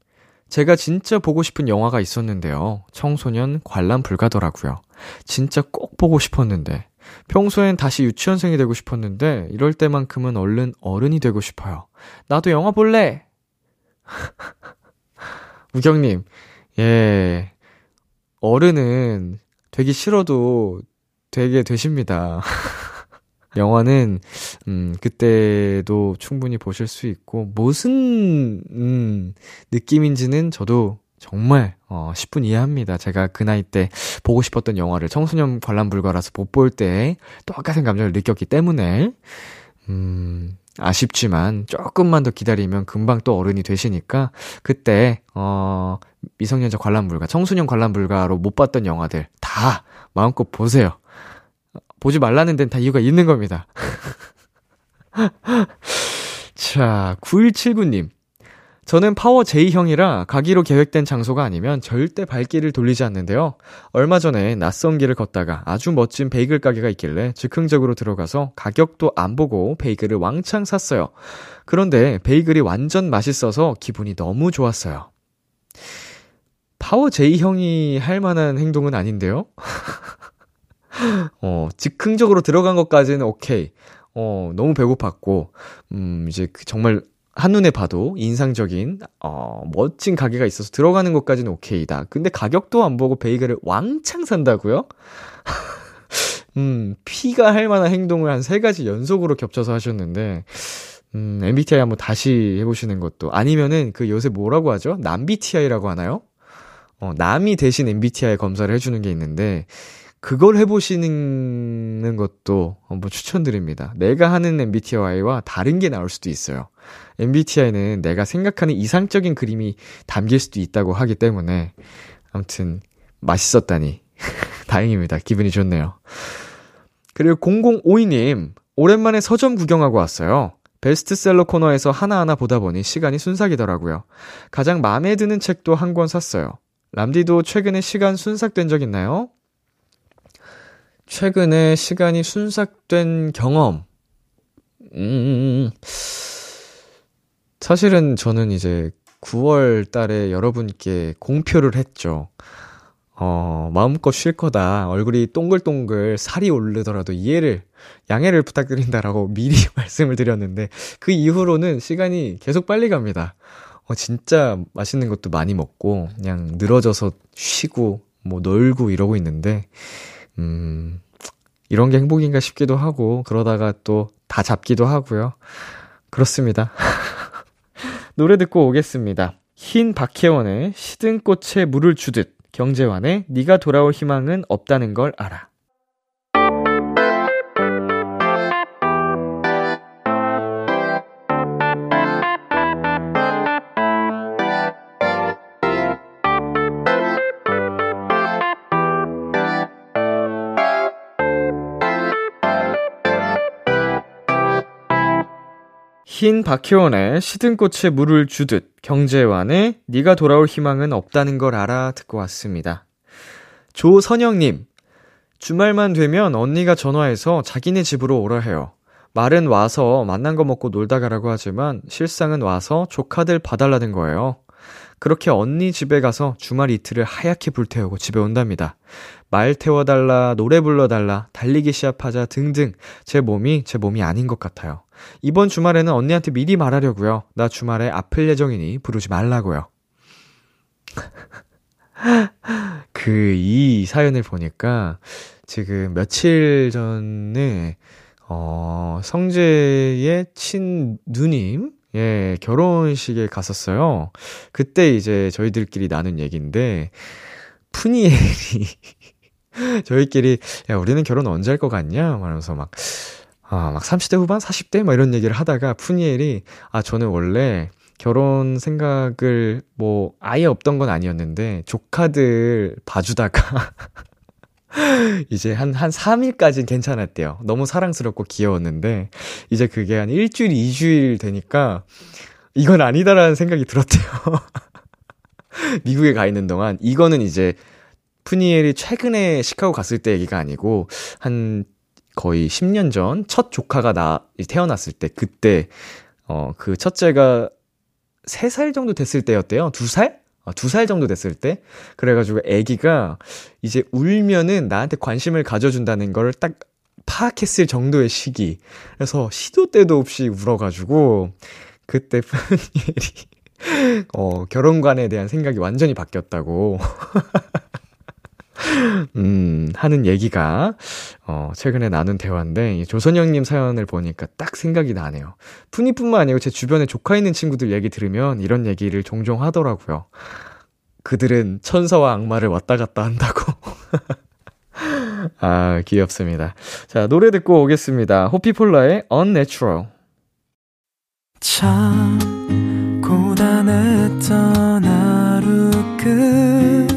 제가 진짜 보고 싶은 영화가 있었는데요. 청소년 관람 불가더라고요. 진짜 꼭 보고 싶었는데. 평소엔 다시 유치원생이 되고 싶었는데, 이럴 때만큼은 얼른 어른이 되고 싶어요. 나도 영화 볼래! 우경님, 예. 어른은 되기 싫어도 되게 되십니다. 영화는 음 그때도 충분히 보실 수 있고 무슨 음 느낌인지는 저도 정말 어 10분 이해합니다. 제가 그 나이 때 보고 싶었던 영화를 청소년 관람 불가라서 못 볼 때 똑같은 감정을 느꼈기 때문에 음 아쉽지만 조금만 더 기다리면 금방 또 어른이 되시니까 그때 어 미성년자 관람 불가, 청소년 관람 불가로 못 봤던 영화들 다 마음껏 보세요. 보지 말라는 데는 다 이유가 있는 겁니다. 자, 9179님. 저는 파워 J형이라 가기로 계획된 장소가 아니면 절대 발길을 돌리지 않는데요. 얼마 전에 낯선 길을 걷다가 아주 멋진 베이글 가게가 있길래 즉흥적으로 들어가서 가격도 안 보고 베이글을 왕창 샀어요. 그런데 베이글이 완전 맛있어서 기분이 너무 좋았어요. 파워 J형이 할 만한 행동은 아닌데요? 어, 즉흥적으로 들어간 것까지는 오케이. 어, 너무 배고팠고, 음, 이제 그 정말 한눈에 봐도 인상적인, 어, 멋진 가게가 있어서 들어가는 것까지는 오케이다. 근데 가격도 안 보고 베이글을 왕창 산다고요? 음, 피가 할 만한 행동을 한 세 가지 연속으로 겹쳐서 하셨는데, 음, MBTI 한번 다시 해보시는 것도. 아니면은 그 요새 뭐라고 하죠? 남BTI라고 하나요? 어, 남이 대신 MBTI 검사를 해주는 게 있는데, 그걸 해보시는 것도 한번 추천드립니다. 내가 하는 MBTI와 다른 게 나올 수도 있어요. MBTI는 내가 생각하는 이상적인 그림이 담길 수도 있다고 하기 때문에, 아무튼, 맛있었다니. 다행입니다. 기분이 좋네요. 그리고 0052님, 오랜만에 서점 구경하고 왔어요. 베스트셀러 코너에서 하나하나 보다 보니 시간이 순삭이더라고요. 가장 마음에 드는 책도 한 권 샀어요. 람디도 최근에 시간 순삭된 적 있나요? 최근에 시간이 순삭된 경험. 음, 사실은 저는 이제 9월 달에 여러분께 공표를 했죠. 어, 마음껏 쉴 거다. 얼굴이 동글동글 살이 오르더라도 이해를, 양해를 부탁드린다라고 미리 말씀을 드렸는데, 그 이후로는 시간이 계속 빨리 갑니다. 어, 진짜 맛있는 것도 많이 먹고, 그냥 늘어져서 쉬고, 뭐 놀고 이러고 있는데, 음, 이런 게 행복인가 싶기도 하고, 그러다가 또 다 잡기도 하고요. 그렇습니다. 노래 듣고 오겠습니다. 흰 박혜원의 시든 꽃에 물을 주듯 경제완의 네가 돌아올 희망은 없다는 걸 알아. 흰 박혜원의 시든 꽃에 물을 주듯 경제완의 네가 돌아올 희망은 없다는 걸 알아 듣고 왔습니다. 조선영님 주말만 되면 언니가 전화해서 자기네 집으로 오라 해요. 말은 와서 만난 거 먹고 놀다 가라고 하지만 실상은 와서 조카들 봐달라는 거예요. 그렇게 언니 집에 가서 주말 이틀을 하얗게 불태우고 집에 온답니다. 말 태워달라, 노래 불러달라, 달리기 시합하자 등등 제 몸이 제 몸이 아닌 것 같아요. 이번 주말에는 언니한테 미리 말하려고요. 나 주말에 아플 예정이니 부르지 말라고요. 그 이 사연을 보니까 지금 며칠 전에 어 성재의 친 누님 예, 결혼식에 갔었어요. 그때 이제 저희들끼리 나눈 얘기인데 푸니엘이 저희끼리 야 우리는 결혼 언제 할 것 같냐? 말하면서 막 아, 막 30대 후반, 40대? 막 이런 얘기를 하다가 푸니엘이, 아, 저는 원래 결혼 생각을 뭐 아예 없던 건 아니었는데, 조카들 봐주다가, 이제 한, 한 3일까지는 괜찮았대요. 너무 사랑스럽고 귀여웠는데, 이제 그게 한 일주일, 2주일 되니까, 이건 아니다라는 생각이 들었대요. 미국에 가 있는 동안, 이거는 이제, 푸니엘이 최근에 시카고 갔을 때 얘기가 아니고, 한 거의 10년 전 첫 조카가 나 태어났을 때 그때 어 그 첫째가 3살 정도 됐을 때였대요. 2살? 어, 2살 정도 됐을 때. 그래가지고 아기가 이제 울면은 나한테 관심을 가져준다는 걸딱 파악했을 정도의 시기. 그래서 시도 때도 없이 울어가지고 그때 푸니엘이 어 결혼관에 대한 생각이 완전히 바뀌었다고. 음, 하는 얘기가, 어, 최근에 나눈 대화인데, 조선영님 사연을 보니까 딱 생각이 나네요. 푸니뿐만 아니고 제 주변에 조카 있는 친구들 얘기 들으면 이런 얘기를 종종 하더라고요. 그들은 천사와 악마를 왔다 갔다 한다고. 아, 귀엽습니다. 자, 노래 듣고 오겠습니다. 호피폴라의 Unnatural. 참, 고단했던 하루 끝.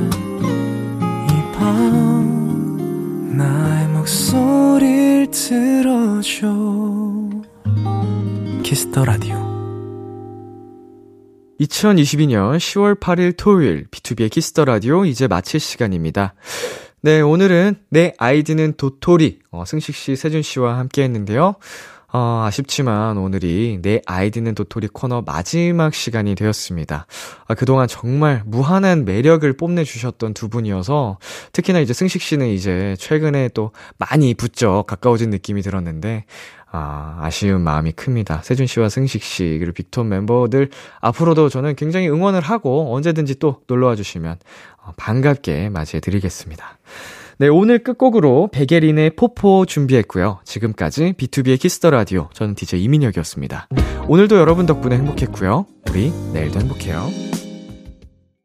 목소리를 들어줘 Kiss the Radio 2022년 10월 8일 토요일 B2B의 키스터 라디오 이제 마칠 시간입니다. 네, 오늘은 내 아이디는 도토리 어, 승식 씨, 세준 씨와 함께 했는데요. 어, 아쉽지만 오늘이 내 아이디는 도토리 코너 마지막 시간이 되었습니다. 아, 그동안 정말 무한한 매력을 뽐내주셨던 두 분이어서 특히나 이제 승식 씨는 이제 최근에 또 많이 부쩍 가까워진 느낌이 들었는데 아, 아쉬운 마음이 큽니다. 세준 씨와 승식 씨, 그리고 빅톤 멤버들 앞으로도 저는 굉장히 응원을 하고 언제든지 또 놀러와 주시면 어, 반갑게 맞이해 드리겠습니다. 네, 오늘 끝곡으로 베게린의 포포 준비했고요. 지금까지 B2B의 키스터 라디오 저는 DJ 이민혁이었습니다. 오늘도 여러분 덕분에 행복했고요. 우리 내일도 행복해요.